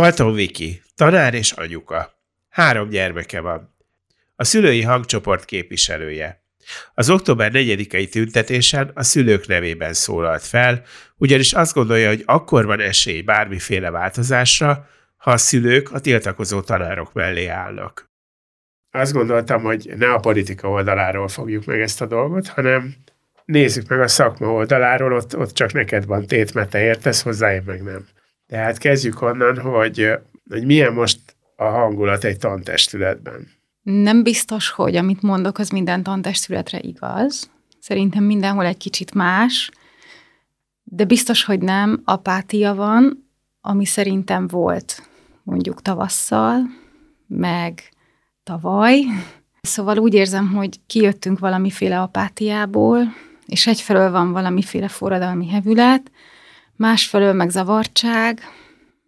Valtó Viki, tanár és anyuka. Három gyermeke van. A szülői hangcsoport képviselője. Az október 4-i tüntetésen a szülők nevében szólalt fel, ugyanis azt gondolja, hogy akkor van esély bármiféle változásra, ha a szülők a tiltakozó tanárok mellé állnak. Azt gondoltam, hogy ne a politika oldaláról fogjuk meg ezt a dolgot, hanem nézzük meg a szakma oldaláról, ott, ott csak neked van tét, mert te értesz hozzá, én meg nem. Tehát kezdjük onnan, hogy, hogy milyen most a hangulat egy tantestületben. Nem biztos, hogy amit mondok, az minden tantestületre igaz. Szerintem mindenhol egy kicsit más, de biztos, hogy nem. Apátia van, ami szerintem volt mondjuk tavasszal, meg tavaly. Szóval úgy érzem, hogy kijöttünk valamiféle apátiából, és egyfelől van valamiféle forradalmi hevület, másfelől meg zavartság,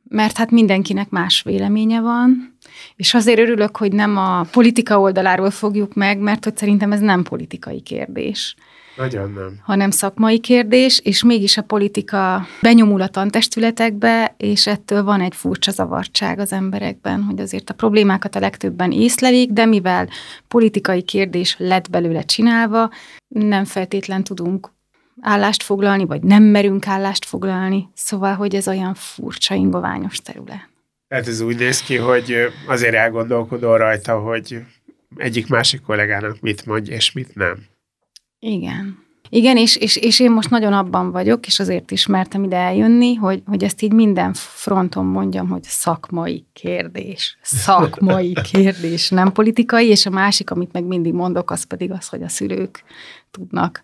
mert hát mindenkinek más véleménye van, és azért örülök, hogy nem a politika oldaláról fogjuk meg, mert hogy szerintem ez nem politikai kérdés. Nagyon nem. Hanem szakmai kérdés, és mégis a politika benyomul a tantestületekbe, és ettől van egy furcsa zavartság az emberekben, hogy azért a problémákat a legtöbben észlelik, de mivel politikai kérdés lett belőle csinálva, nem feltétlen tudunk állást foglalni, vagy nem merünk állást foglalni. Szóval, hogy ez olyan furcsa, ingoványos terület. Tehát ez úgy néz ki, hogy azért elgondolkodol rajta, hogy egyik másik kollégának mit mondj, és mit nem. Igen. Igen, és, és, és én most nagyon abban vagyok, és azért is mertem ide eljönni, hogy, hogy ezt így minden fronton mondjam, hogy szakmai kérdés. Szakmai kérdés, nem politikai, és a másik, amit meg mindig mondok, az pedig az, hogy a szülők tudnak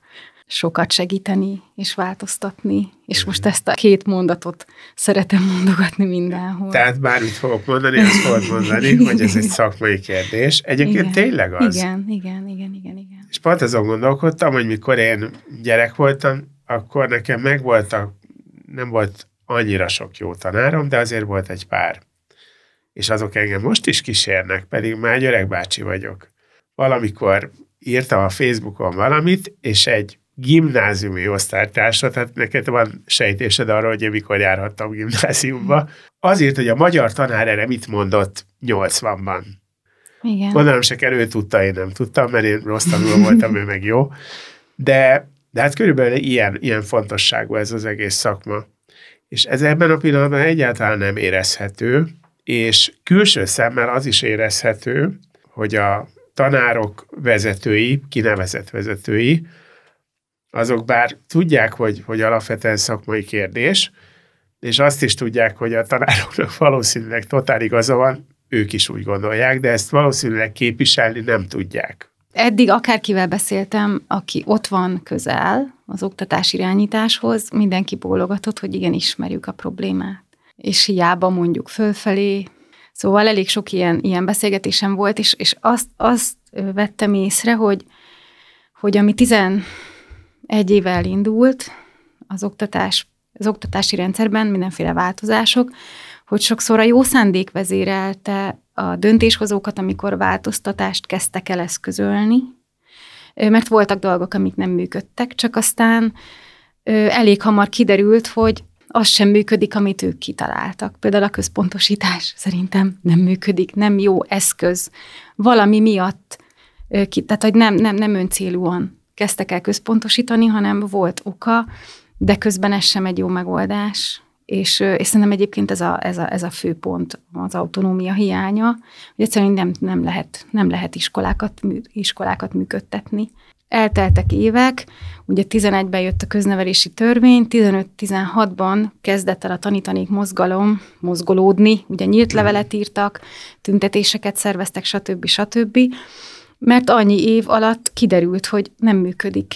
sokat segíteni és változtatni, és most ezt a két mondatot szeretem mondogatni mindenhol. Tehát bármit fogok mondani, azt fogod mondani, hogy ez egy szakmai kérdés. Egyébként igen, tényleg az. Igen, igen, igen, igen, igen. És pont azon gondolkodtam, hogy mikor én gyerek voltam, akkor nekem megvoltak, nem volt annyira sok jó tanárom, de azért volt egy pár. És azok engem most is kísérnek, pedig már öreg bácsi vagyok. Valamikor írtam a Facebookon valamit, és egy gimnáziumi osztálytársa, tehát neked van sejtésed arról, hogy én mikor járhattam gimnáziumba. Azért, hogy a magyar tanár erre mit mondott 80-ban. Igen. Mondanom se kell, ő tudta, én nem tudtam, mert én rossz tanuló voltam, ő meg jó. De, de hát körülbelül ilyen, ilyen fontosságú ez az egész szakma. És ez ebben a pillanatban egyáltalán nem érezhető, és külső szemmel az is érezhető, hogy a tanárok vezetői, kinevezett vezetői, azok bár tudják, hogy, hogy alapvetően szakmai kérdés, és azt is tudják, hogy a tanároknak valószínűleg totál igaza van, ők is úgy gondolják, de ezt valószínűleg képviselni nem tudják. Eddig akárkivel beszéltem, aki ott van közel az oktatás irányításhoz, mindenki bólogatott, hogy igen, ismerjük a problémát. És hiába mondjuk fölfelé, Szóval elég sok ilyen, ilyen beszélgetésem volt, és, és azt, azt vettem észre, hogy, hogy ami tizen egy éve elindult az oktatás, az oktatási rendszerben mindenféle változások, hogy sokszor a jó szándék vezérelte a döntéshozókat, amikor változtatást kezdtek el eszközölni, mert voltak dolgok, amik nem működtek, csak aztán elég hamar kiderült, hogy az sem működik, amit ők kitaláltak. Például a központosítás szerintem nem működik, nem jó eszköz. Valami miatt, tehát hogy nem, nem, nem öncélúan kezdtek el központosítani, hanem volt oka, de közben ez sem egy jó megoldás. És, és szerintem egyébként ez a, ez, a, ez a fő pont, az autonómia hiánya, hogy egyszerűen nem, nem, lehet, nem lehet iskolákat, iskolákat működtetni. Elteltek évek, ugye 11-ben jött a köznevelési törvény, 15-16-ban kezdett el a tanítanék mozgalom mozgolódni, ugye nyílt levelet írtak, tüntetéseket szerveztek, stb. stb mert annyi év alatt kiderült, hogy nem működik.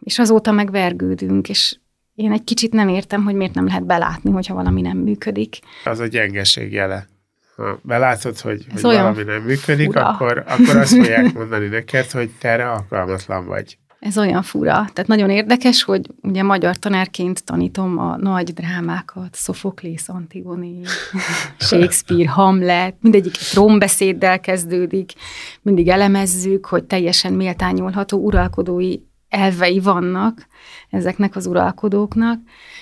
És azóta megvergődünk, és én egy kicsit nem értem, hogy miért nem lehet belátni, hogyha valami nem működik. Az a gyengeség jele. Ha belátod, hogy, hogy valami nem működik, akkor, akkor azt fogják mondani neked, hogy te erre alkalmatlan vagy. Ez olyan fura. Tehát nagyon érdekes, hogy ugye magyar tanárként tanítom a nagy drámákat, Sophocles, Antigoni, Shakespeare, Hamlet, mindegyik egy rombeszéddel kezdődik, mindig elemezzük, hogy teljesen méltányolható uralkodói elvei vannak ezeknek az uralkodóknak,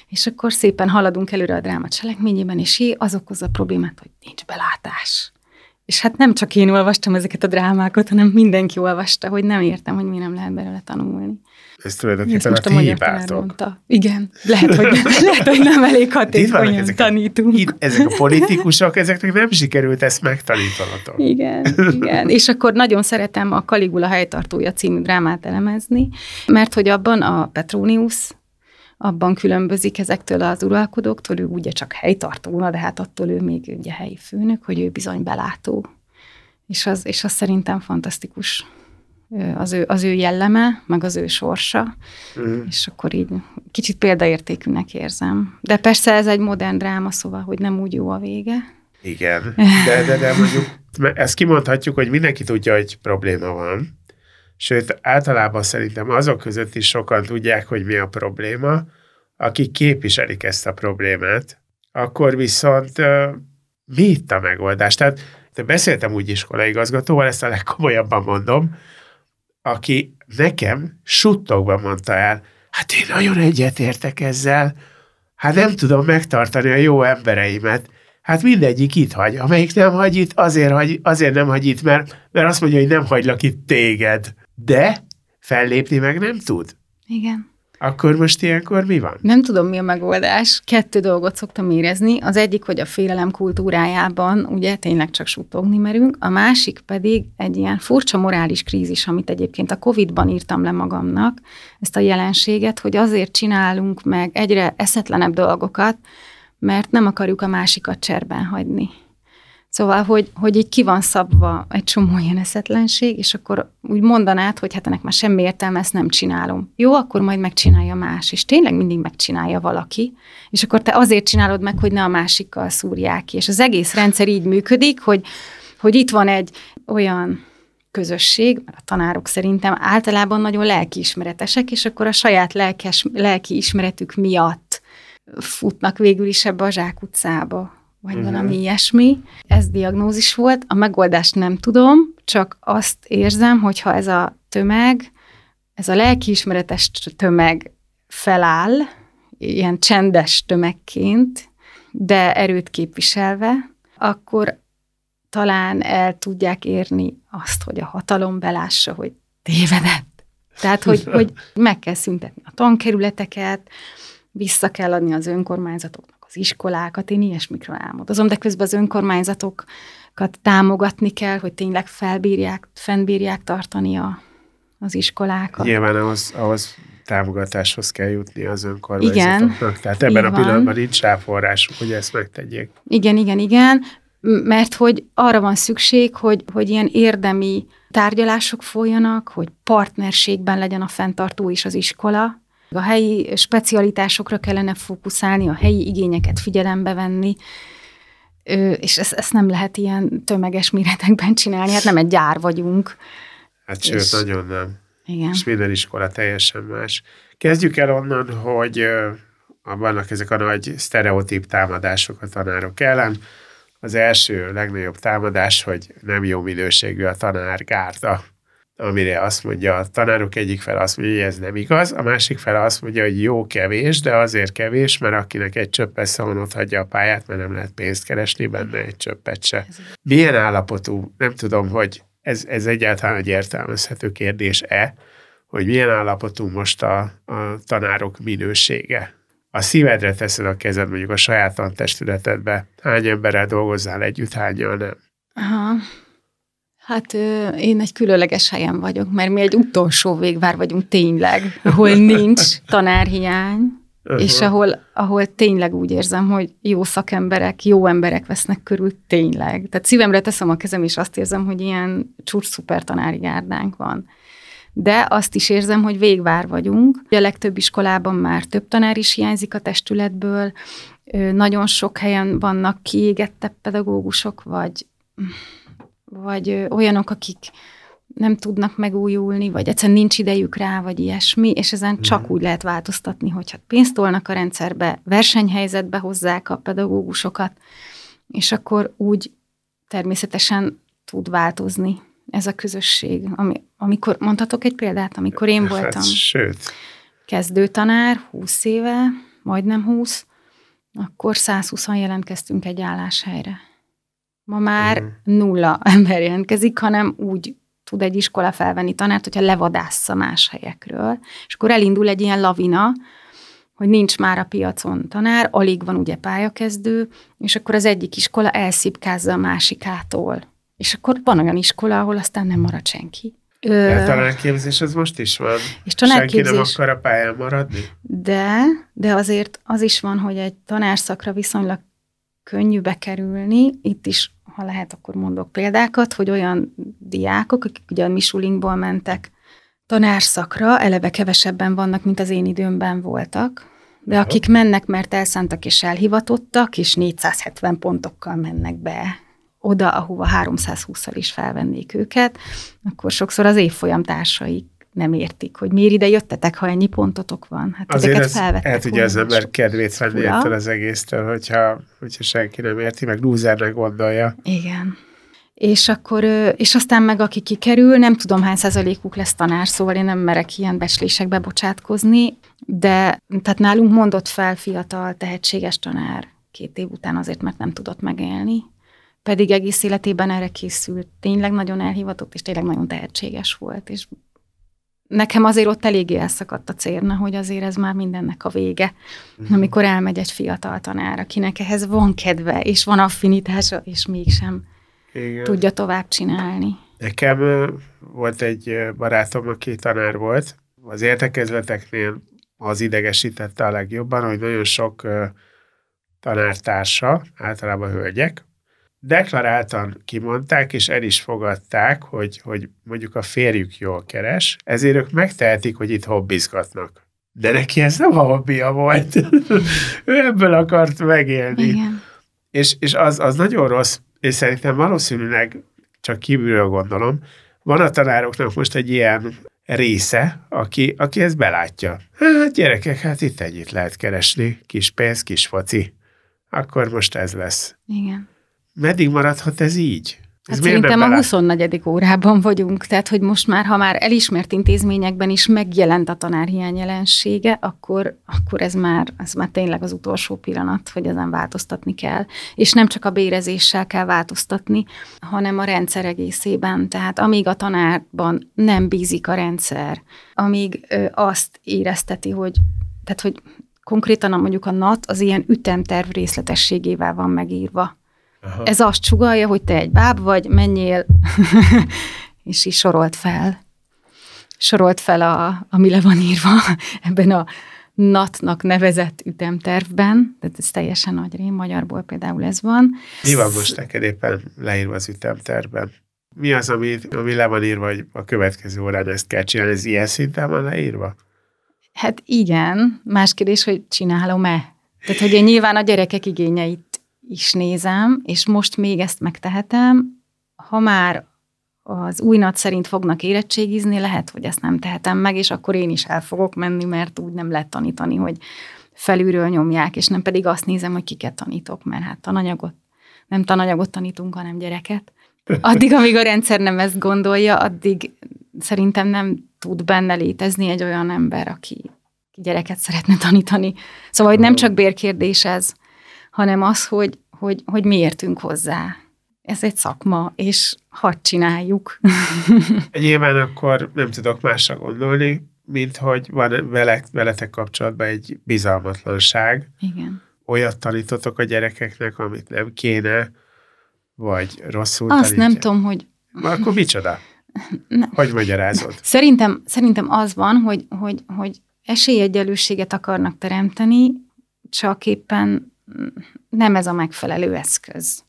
és akkor szépen haladunk előre a dráma cselekményében, és hé, az okozza a problémát, hogy nincs belátás. És hát nem csak én olvastam ezeket a drámákat, hanem mindenki olvasta, hogy nem értem, hogy mi nem lehet belőle tanulni. Ez tulajdonképpen Ezt a, a hibátok. Igen, lehet hogy, lehet, hogy nem elég hatékonyan ezek tanítunk. A, ezek a politikusok, ezeknek nem sikerült ezt megtanítanatok. Igen, igen. És akkor nagyon szeretem a Caligula helytartója című drámát elemezni, mert hogy abban a Petronius abban különbözik ezektől az uralkodóktól, ő ugye csak helytartóna, de hát attól ő még ugye helyi főnök, hogy ő bizony belátó. És az, és az szerintem fantasztikus az ő, az ő jelleme, meg az ő sorsa, mm. és akkor így kicsit példaértékűnek érzem. De persze ez egy modern dráma, szóval, hogy nem úgy jó a vége. Igen, de, de, de mondjuk ezt kimondhatjuk, hogy mindenki tudja, hogy probléma van, Sőt, általában szerintem azok között is sokan tudják, hogy mi a probléma, akik képviselik ezt a problémát, akkor viszont mi itt a megoldás? Tehát de beszéltem úgy iskolaigazgatóval, ezt a legkomolyabban mondom, aki nekem suttogva mondta el, hát én nagyon egyetértek ezzel, hát nem tudom megtartani a jó embereimet, hát mindegyik itt hagy. Amelyik nem hagy itt, azért, hagy, azért nem hagy itt, mert, mert azt mondja, hogy nem hagylak itt téged de fellépni meg nem tud. Igen. Akkor most ilyenkor mi van? Nem tudom, mi a megoldás. Kettő dolgot szoktam érezni. Az egyik, hogy a félelem kultúrájában ugye tényleg csak suttogni merünk, a másik pedig egy ilyen furcsa morális krízis, amit egyébként a Covid-ban írtam le magamnak, ezt a jelenséget, hogy azért csinálunk meg egyre eszetlenebb dolgokat, mert nem akarjuk a másikat cserben hagyni. Szóval, hogy, hogy így ki van szabva egy csomó ilyen eszetlenség, és akkor úgy mondanád, hogy hát ennek már semmi értelme, ezt nem csinálom. Jó, akkor majd megcsinálja más, és tényleg mindig megcsinálja valaki, és akkor te azért csinálod meg, hogy ne a másikkal szúrják ki. És az egész rendszer így működik, hogy, hogy itt van egy olyan közösség, a tanárok szerintem általában nagyon lelkiismeretesek, és akkor a saját lelkes, lelki ismeretük miatt futnak végül is ebbe a zsákutcába vagy uh-huh. valami ilyesmi. Ez diagnózis volt, a megoldást nem tudom, csak azt érzem, hogy ha ez a tömeg, ez a lelkiismeretes tömeg feláll, ilyen csendes tömegként, de erőt képviselve, akkor talán el tudják érni azt, hogy a hatalom belássa, hogy tévedett. Tehát, hogy, hogy meg kell szüntetni a tankerületeket, vissza kell adni az önkormányzatoknak iskolákat, én ilyesmikről álmodozom, de közben az önkormányzatokat támogatni kell, hogy tényleg felbírják, fennbírják tartani a, az iskolákat. Nyilván ahhoz, ahhoz támogatáshoz kell jutni az önkormányzatoknak. Igen, Tehát ebben a pillanatban nincs rá forrásuk, hogy ezt megtegyék. Igen, igen, igen, mert hogy arra van szükség, hogy, hogy ilyen érdemi tárgyalások folyjanak, hogy partnerségben legyen a fenntartó és az iskola, a helyi specialitásokra kellene fókuszálni, a helyi igényeket figyelembe venni, és ezt, ezt nem lehet ilyen tömeges méretekben csinálni, hát nem egy gyár vagyunk. Hát sőt, és... nagyon nem. Igen. És minden iskola teljesen más. Kezdjük el onnan, hogy vannak ezek a nagy sztereotíp támadások a tanárok ellen. Az első legnagyobb támadás, hogy nem jó minőségű a tanárgárda amire azt mondja a tanárok egyik fel azt mondja, hogy ez nem igaz, a másik fel azt mondja, hogy jó kevés, de azért kevés, mert akinek egy csöppet szalon ott hagyja a pályát, mert nem lehet pénzt keresni benne egy csöppet se. Milyen állapotú, nem tudom, hogy ez, ez egyáltalán egy értelmezhető kérdés-e, hogy milyen állapotú most a, a tanárok minősége. A szívedre teszed a kezed mondjuk a saját tantestületedbe, hány emberrel dolgozzál együtt, hányan nem. Aha. Hát én egy különleges helyen vagyok, mert mi egy utolsó végvár vagyunk tényleg, ahol nincs tanárhiány, és ahol, ahol tényleg úgy érzem, hogy jó szakemberek, jó emberek vesznek körül tényleg. Tehát szívemre teszem a kezem, és azt érzem, hogy ilyen csúcs szuper tanári gárdánk van. de azt is érzem, hogy végvár vagyunk. A legtöbb iskolában már több tanár is hiányzik a testületből, nagyon sok helyen vannak kiégettebb pedagógusok, vagy, vagy olyanok, akik nem tudnak megújulni, vagy egyszerűen nincs idejük rá, vagy ilyesmi, és ezen mm. csak úgy lehet változtatni, hogyha pénzt tolnak a rendszerbe, versenyhelyzetbe hozzák a pedagógusokat, és akkor úgy természetesen tud változni ez a közösség. Ami, amikor, mondhatok egy példát, amikor én hát, voltam hát, sőt. kezdőtanár, 20 éve, majdnem 20, akkor 120-an jelentkeztünk egy álláshelyre. Ma már uh-huh. nulla ember jelentkezik, hanem úgy tud egy iskola felvenni tanárt, hogyha levadásza más helyekről. És akkor elindul egy ilyen lavina, hogy nincs már a piacon tanár, alig van ugye pályakezdő, és akkor az egyik iskola elszipkázza a másikától. És akkor van olyan iskola, ahol aztán nem marad senki. A tanárképzés az most is van. És tanárképzés, Senki nem akar a pályán maradni? De, de azért az is van, hogy egy tanárszakra viszonylag könnyű bekerülni. Itt is, ha lehet, akkor mondok példákat, hogy olyan diákok, akik ugye a Misulingból mentek tanárszakra, eleve kevesebben vannak, mint az én időmben voltak, de akik mennek, mert elszántak és elhivatottak, és 470 pontokkal mennek be oda, ahova 320-szal is felvennék őket, akkor sokszor az évfolyam társaik nem értik, hogy miért ide jöttetek, ha ennyi pontotok van. Hát Azért ez el tudja az ember kedvét venni ettől az egésztől, hogyha, hogyha senki nem érti, meg lúzernek gondolja. Igen. És akkor, és aztán meg aki kikerül, nem tudom hány százalékuk lesz tanár, szóval én nem merek ilyen becslésekbe bocsátkozni, de tehát nálunk mondott fel fiatal, tehetséges tanár két év után azért, mert nem tudott megélni pedig egész életében erre készült. Tényleg nagyon elhivatott, és tényleg nagyon tehetséges volt, és nekem azért ott eléggé elszakadt a cérna, hogy azért ez már mindennek a vége, uh-huh. amikor elmegy egy fiatal tanár, akinek ehhez van kedve, és van affinitása, és mégsem Igen. tudja tovább csinálni. Nekem volt egy barátom, aki tanár volt. Az értekezleteknél az idegesítette a legjobban, hogy nagyon sok tanártársa, általában hölgyek, deklaráltan kimondták, és el is fogadták, hogy, hogy mondjuk a férjük jól keres, ezért ők megtehetik, hogy itt hobbizgatnak. De neki ez nem a hobbija volt. ő ebből akart megélni. Igen. És, és az, az nagyon rossz, és szerintem valószínűleg, csak kívülről gondolom, van a tanároknak most egy ilyen része, aki, aki ezt belátja. Hát gyerekek, hát itt ennyit lehet keresni, kis pénz, kis foci. Akkor most ez lesz. Igen. Meddig maradhat ez így? Ez hát szerintem a 24. órában vagyunk, tehát hogy most már, ha már elismert intézményekben is megjelent a tanárhiány jelensége, akkor, akkor ez, már, ez már tényleg az utolsó pillanat, hogy ezen változtatni kell. És nem csak a bérezéssel kell változtatni, hanem a rendszer egészében. Tehát amíg a tanárban nem bízik a rendszer, amíg ö, azt érezteti, hogy, tehát, hogy konkrétan mondjuk a NAT az ilyen ütemterv részletességével van megírva Aha. Ez azt sugalja, hogy te egy báb vagy, menjél, és is sorolt fel. Sorolt fel, a, ami le van írva ebben a NAT-nak nevezett ütemtervben, tehát ez teljesen nagy rém, magyarból például ez van. Mi van most neked éppen leírva az ütemtervben? Mi az, ami, ami le van írva, hogy a következő órán ezt kell csinálni? Ez ilyen szinten van leírva? Hát igen, más kérdés, hogy csinálom-e. Tehát, hogy én nyilván a gyerekek igényeit is nézem, és most még ezt megtehetem, ha már az új nat szerint fognak érettségizni, lehet, hogy ezt nem tehetem meg, és akkor én is el fogok menni, mert úgy nem lehet tanítani, hogy felülről nyomják, és nem pedig azt nézem, hogy kiket tanítok, mert hát tananyagot, nem tananyagot tanítunk, hanem gyereket. Addig, amíg a rendszer nem ezt gondolja, addig szerintem nem tud benne létezni egy olyan ember, aki gyereket szeretne tanítani. Szóval, hogy nem csak bérkérdés ez, hanem az, hogy, hogy, hogy mi értünk hozzá. Ez egy szakma, és hadd csináljuk. Nyilván akkor nem tudok másra gondolni, mint hogy van vele, veletek kapcsolatban egy bizalmatlanság. Igen. Olyat tanítotok a gyerekeknek, amit nem kéne, vagy rosszul Azt tanítja. nem tudom, hogy... Akkor micsoda? Nem. Hogy magyarázod? Szerintem, szerintem az van, hogy, hogy, hogy esélyegyelőséget akarnak teremteni, csak éppen nem ez a megfelelő eszköz.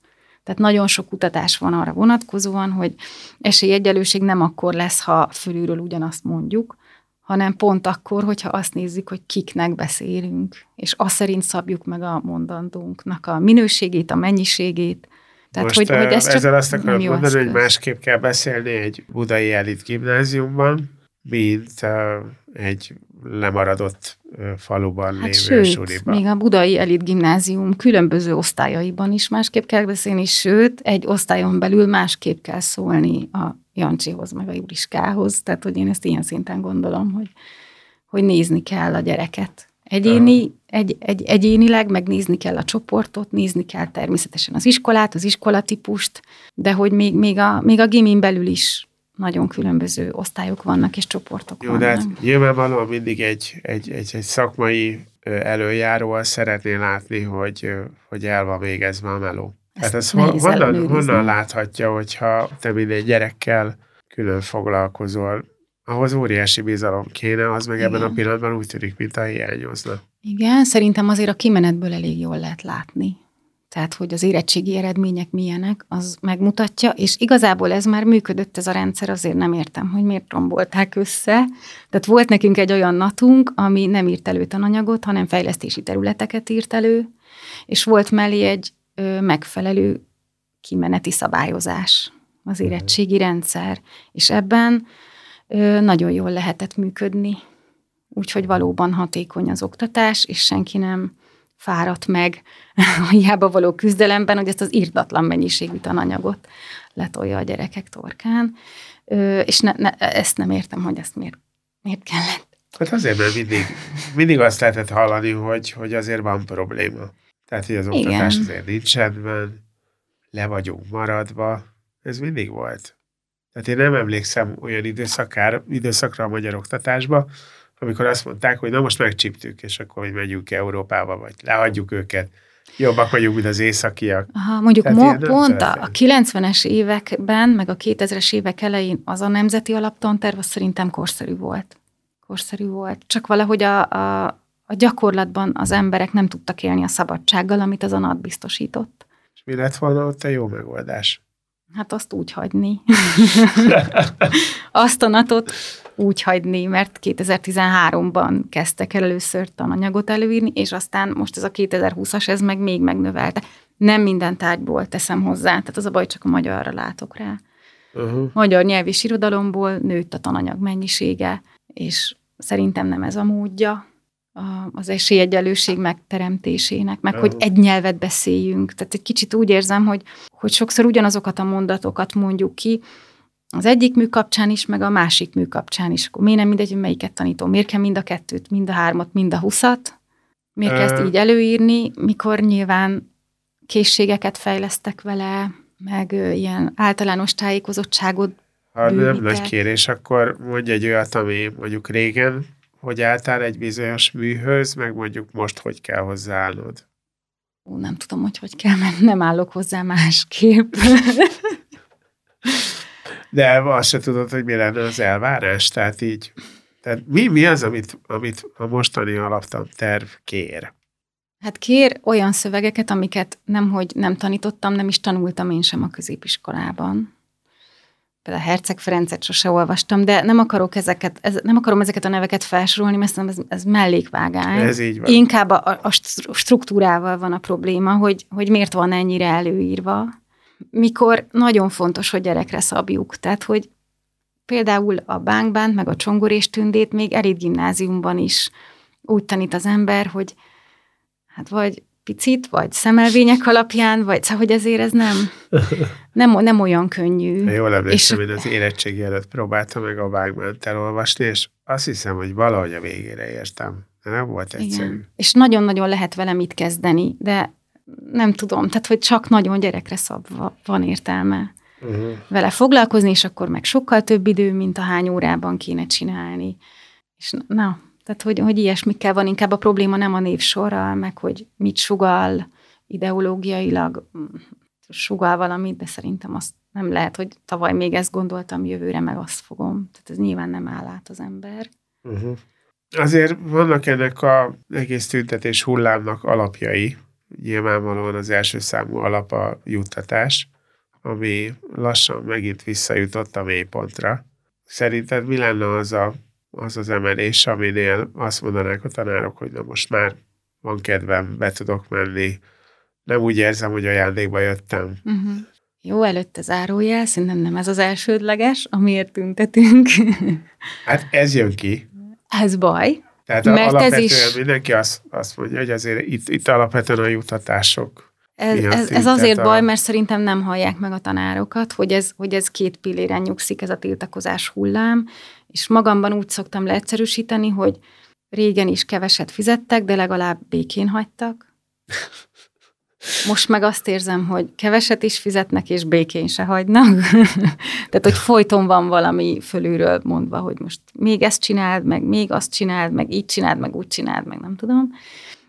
Tehát nagyon sok kutatás van arra vonatkozóan, hogy esélyegyelőség nem akkor lesz, ha fölülről ugyanazt mondjuk, hanem pont akkor, hogyha azt nézzük, hogy kiknek beszélünk, és azt szerint szabjuk meg a mondandónknak a minőségét, a mennyiségét. Tehát, Most hogy, hogy ez ezzel azt akarom mondani, hogy másképp kell beszélni egy budai elit gimnáziumban, mint uh, egy lemaradott faluban hát lévő sőt, suliban. még a Budai Elit Gimnázium különböző osztályaiban is másképp kell beszélni, sőt, egy osztályon belül másképp kell szólni a Jancsihoz, meg a Juriskához. Tehát, hogy én ezt ilyen szinten gondolom, hogy, hogy nézni kell a gyereket. Egyéni, egy, egy, egyénileg megnézni kell a csoportot, nézni kell természetesen az iskolát, az iskolatípust, de hogy még, még, a, még a gimin belül is nagyon különböző osztályok vannak és csoportok Jó, vannak. de hát nyilvánvalóan mindig egy, egy, egy, egy szakmai előjáróval szeretné látni, hogy, hogy el van végezve a meló. Ezt hát ez honnan, honnan láthatja, hogyha te egy gyerekkel külön foglalkozol, ahhoz óriási bizalom kéne, az meg Igen. ebben a pillanatban úgy tűnik, mint a hiányozna. Igen, szerintem azért a kimenetből elég jól lehet látni tehát hogy az érettségi eredmények milyenek, az megmutatja, és igazából ez már működött ez a rendszer, azért nem értem, hogy miért rombolták össze. Tehát volt nekünk egy olyan natunk, ami nem írt elő tananyagot, hanem fejlesztési területeket írt elő, és volt mellé egy ö, megfelelő kimeneti szabályozás, az mhm. érettségi rendszer, és ebben ö, nagyon jól lehetett működni. Úgyhogy valóban hatékony az oktatás, és senki nem fáradt meg a hiába való küzdelemben, hogy ezt az írdatlan mennyiségű tananyagot letolja a gyerekek torkán, és ne, ne, ezt nem értem, hogy ezt miért, miért kellett. Hát azért, mert mindig, mindig azt lehetett hallani, hogy, hogy azért van probléma. Tehát, hogy az oktatás Igen. azért nincs rendben, le vagyunk maradva. Ez mindig volt. Tehát én nem emlékszem olyan időszakár, időszakra a magyar oktatásba, amikor azt mondták, hogy na most megcsíptük, és akkor hogy megyünk Európába, vagy lehagyjuk őket. Jobbak vagyunk, mint az északiak. Aha, mondjuk mo- pont a, a 90-es években, meg a 2000-es évek elején az a nemzeti alaptanterv az szerintem korszerű volt. Korszerű volt. Csak valahogy a, a, a gyakorlatban az emberek nem tudtak élni a szabadsággal, amit az a NAT biztosított. És mi lett volna ott a jó megoldás? Hát azt úgy hagyni. azt a natot úgy hagyni, mert 2013-ban kezdtek el először tananyagot előírni, és aztán most ez a 2020-as, ez meg még megnövelte. Nem minden tárgyból teszem hozzá, tehát az a baj, csak a magyarra látok rá. Uh-huh. Magyar nyelv és irodalomból nőtt a tananyag mennyisége, és szerintem nem ez a módja az esélyegyelőség megteremtésének, meg hogy egy nyelvet beszéljünk. Tehát egy kicsit úgy érzem, hogy, hogy sokszor ugyanazokat a mondatokat mondjuk ki, az egyik mű kapcsán is, meg a másik mű kapcsán is. Akkor miért nem mindegy, hogy melyiket tanítom? Miért kell mind a kettőt, mind a hármat, mind a huszat? Miért kell ezt így előírni, mikor nyilván készségeket fejlesztek vele, meg ilyen általános tájékozottságot Ha nem nagy kérés, akkor mondj egy olyat, ami mondjuk régen hogy álltál egy bizonyos műhöz, meg mondjuk most hogy kell hozzáállnod? Ó, nem tudom, hogy hogy kell, mert nem állok hozzá másképp. De azt se tudod, hogy mi lenne az elvárás, tehát így. Tehát mi, mi az, amit, amit a mostani alaptan terv kér? Hát kér olyan szövegeket, amiket nemhogy nem tanítottam, nem is tanultam én sem a középiskolában például Herceg Ferencet sose olvastam, de nem akarok ezeket, ez, nem akarom ezeket a neveket felsorolni, mert ez, ez mellékvágány. Ez így van. Inkább a, a struktúrával van a probléma, hogy, hogy miért van ennyire előírva, mikor nagyon fontos, hogy gyerekre szabjuk. Tehát, hogy például a bánkbánt, meg a csongor és tündét még elit gimnáziumban is úgy tanít az ember, hogy hát vagy picit, vagy szemelvények alapján, vagy szóval, hogy ezért ez nem, nem, nem olyan könnyű. Jól emlékszem, én az érettségi előtt próbáltam meg a vágmánt elolvasni, és azt hiszem, hogy valahogy a végére értem. De nem volt egyszerű. Igen. És nagyon-nagyon lehet vele mit kezdeni, de nem tudom, tehát hogy csak nagyon gyerekre szabva van értelme uh-huh. vele foglalkozni, és akkor meg sokkal több idő, mint a hány órában kéne csinálni. És na, tehát, hogy, hogy ilyesmikkel van inkább a probléma nem a névsorral, meg hogy mit sugal ideológiailag, sugal valamit, de szerintem azt nem lehet, hogy tavaly még ezt gondoltam, jövőre meg azt fogom. Tehát ez nyilván nem áll át az ember. Uh-huh. Azért vannak ennek a egész tüntetés hullámnak alapjai, nyilvánvalóan az első számú alap a juttatás, ami lassan megint visszajutott a mélypontra. Szerinted mi lenne az a, az, az emelés, aminél azt mondanák a tanárok, hogy na most már van kedvem, be tudok menni, nem úgy érzem, hogy ajándékba jöttem. Uh-huh. Jó, előtte zárójel, szerintem nem ez az elsődleges, amiért tüntetünk. Hát ez jön ki. Ez baj. Tehát mert alapvetően ez is... mindenki azt, azt mondja, hogy azért itt, itt alapvetően a jutatások ez, ez, ez azért a... baj, mert szerintem nem hallják meg a tanárokat, hogy ez, hogy ez két pilléren nyugszik, ez a tiltakozás hullám, és magamban úgy szoktam leegyszerűsíteni, hogy régen is keveset fizettek, de legalább békén hagytak. Most meg azt érzem, hogy keveset is fizetnek, és békén se hagynak. Tehát, hogy folyton van valami fölülről mondva, hogy most még ezt csináld, meg még azt csináld, meg így csináld, meg úgy csináld, meg nem tudom.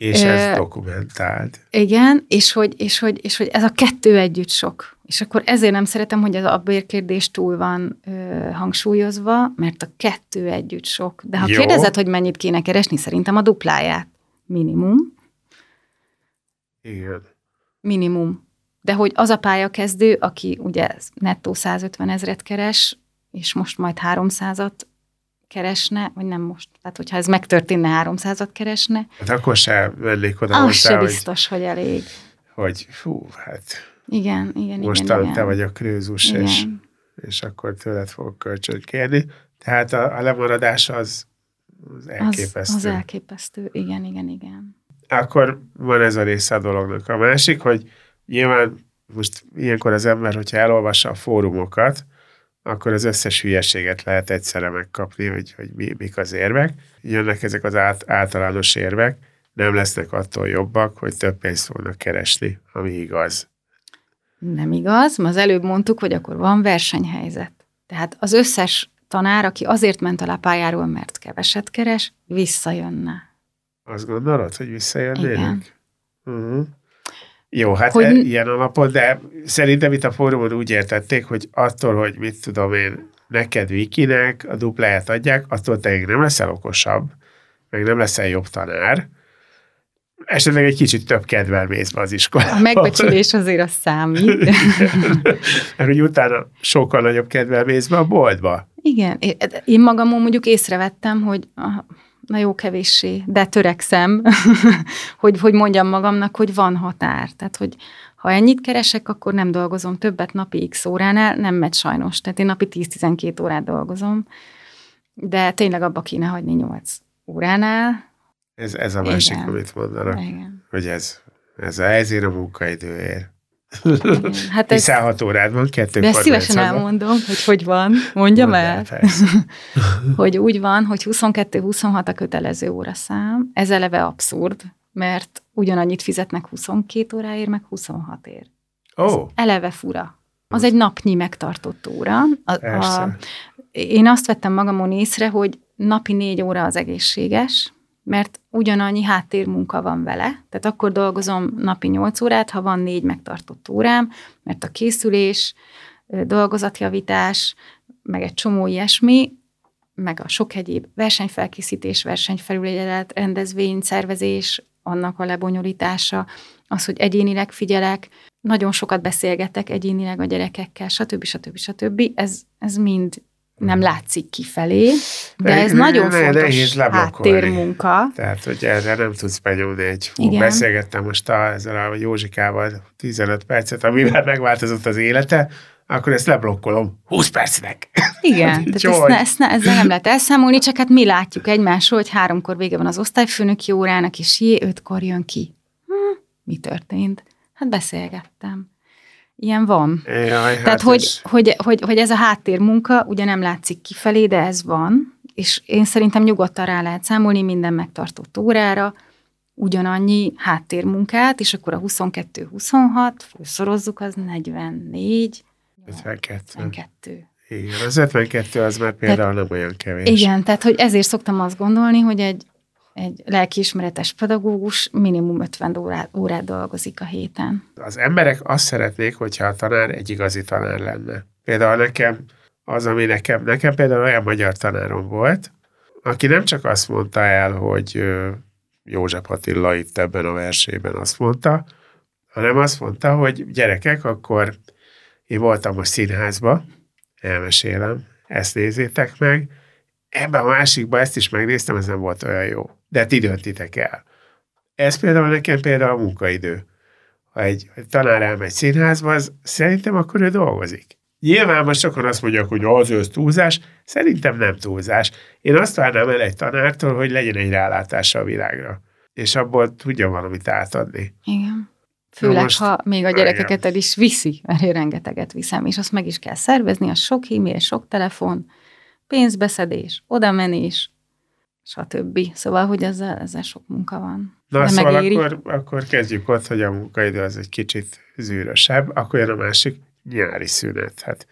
És ez dokumentált. Igen, és hogy, és, hogy, és hogy ez a kettő együtt sok. És akkor ezért nem szeretem, hogy ez a bérkérdés túl van ö, hangsúlyozva, mert a kettő együtt sok. De ha Jó. kérdezed, hogy mennyit kéne keresni, szerintem a dupláját. Minimum. Igen. Minimum. De hogy az a pályakezdő, aki ugye nettó 150 ezret keres, és most majd 300-at keresne, vagy nem most, tehát hogyha ez megtörténne, 300-at keresne. Hát akkor se vennék oda Az hozzá, se biztos, hogy, hogy elég. Hogy fú, hát igen, igen, Mostan igen, te vagy a krőzus, és, és akkor tőled fogok kölcsönt kérni. Tehát a, a lemaradás az, az elképesztő. Az, az elképesztő, igen, igen, igen. Akkor van ez a része a dolognak. A másik, hogy nyilván most ilyenkor az ember, hogyha elolvassa a fórumokat, akkor az összes hülyeséget lehet egyszerre megkapni, hogy, hogy mi, mik az érvek. Jönnek ezek az át, általános érvek, nem lesznek attól jobbak, hogy több pénzt fognak keresni, ami igaz. Nem igaz, az előbb mondtuk, hogy akkor van versenyhelyzet. Tehát az összes tanár, aki azért ment a pályáról, mert keveset keres, visszajönne. Azt gondolod, hogy visszajönnének? Igen. Uh-huh. Jó, hát hogy... E, ilyen alapon, de szerintem itt a fórumon úgy értették, hogy attól, hogy mit tudom én, neked Vikinek a dupláját adják, attól te nem leszel okosabb, meg nem leszel jobb tanár, esetleg egy kicsit több kedvel mész be az iskolába. A megbecsülés azért az számít. Mert hogy utána sokkal nagyobb kedvel mész be a boltba. Igen. Én magamon mondjuk észrevettem, hogy na jó, kevéssé, de törekszem, hogy, hogy mondjam magamnak, hogy van határ. Tehát, hogy ha ennyit keresek, akkor nem dolgozom többet napi x óránál, nem megy sajnos. Tehát én napi 10-12 órát dolgozom, de tényleg abba kéne hagyni 8 óránál. Ez, ez a másik, Igen. amit mondanak, Igen. hogy ez, ez a, ezért a munkaidőért. Hát ez... Hiszen hat órád van, kettő De szívesen elmondom, hogy hogy van. Mondjam el. hogy úgy van, hogy 22-26 a kötelező óraszám. Ez eleve abszurd, mert ugyanannyit fizetnek 22 óráért, meg 26 ér. Oh. eleve fura. Az egy napnyi megtartott óra. A, a, én azt vettem magamon észre, hogy napi négy óra az egészséges, mert ugyanannyi háttérmunka van vele, tehát akkor dolgozom napi 8 órát, ha van négy megtartott órám, mert a készülés, dolgozatjavítás, meg egy csomó ilyesmi, meg a sok egyéb versenyfelkészítés, versenyfelügyelet, rendezvény, szervezés, annak a lebonyolítása, az, hogy egyénileg figyelek, nagyon sokat beszélgetek egyénileg a gyerekekkel, stb. stb. stb. Ez, ez mind nem látszik kifelé, de ez ne, nagyon ne, fontos háttérmunka. Tehát, hogy erre nem tudsz benyúlni egy... Hú, beszélgettem most a, ezzel a Józsikával 15 percet, amivel megváltozott az élete, akkor ezt leblokkolom 20 percnek. Igen, tehát ezt ne, ezt ne, ezzel nem lehet elszámolni, csak hát mi látjuk egymásról, hogy háromkor vége van az osztályfőnöki órának, és jé, ötkor jön ki. Hm, mi történt? Hát beszélgettem. Ilyen van. Jaj, hát Tehát, hogy, ez... hogy, hogy, hogy ez a háttérmunka ugye nem látszik kifelé, de ez van, és én szerintem nyugodtan rá lehet számolni minden megtartott órára, ugyanannyi háttérmunkát, és akkor a 22-26, felszorozzuk, az 44, 52. 52. Igen, az 52 az már például tehát, nem olyan kevés. Igen, tehát hogy ezért szoktam azt gondolni, hogy egy egy lelkiismeretes pedagógus minimum 50 órát, órát dolgozik a héten. Az emberek azt szeretnék, hogyha a tanár egy igazi tanár lenne. Például nekem az, ami nekem, nekem például olyan magyar tanárom volt, aki nem csak azt mondta el, hogy József Attila itt ebben a versében azt mondta, hanem azt mondta, hogy gyerekek, akkor én voltam a színházba, elmesélem, ezt nézzétek meg, ebben a másikban ezt is megnéztem, ez nem volt olyan jó. De ti döntitek el. Ez például nekem például a munkaidő. Ha egy, tanár elmegy színházba, az szerintem akkor ő dolgozik. Nyilván most sokan azt mondják, hogy az ősz túlzás, szerintem nem túlzás. Én azt várnám el egy tanártól, hogy legyen egy rálátása a világra, és abból tudja valamit átadni. Igen. Főleg, most, ha még a gyerekeket el is viszi, mert én rengeteget viszem, és azt meg is kell szervezni, a sok e-mail, sok telefon, pénzbeszedés, odamenés, stb. Szóval, hogy ezzel, ezzel sok munka van. Na, De szóval megéri. akkor, akkor kezdjük ott, hogy a munkaidő az egy kicsit zűrösebb, akkor jön a másik nyári szünet. Hát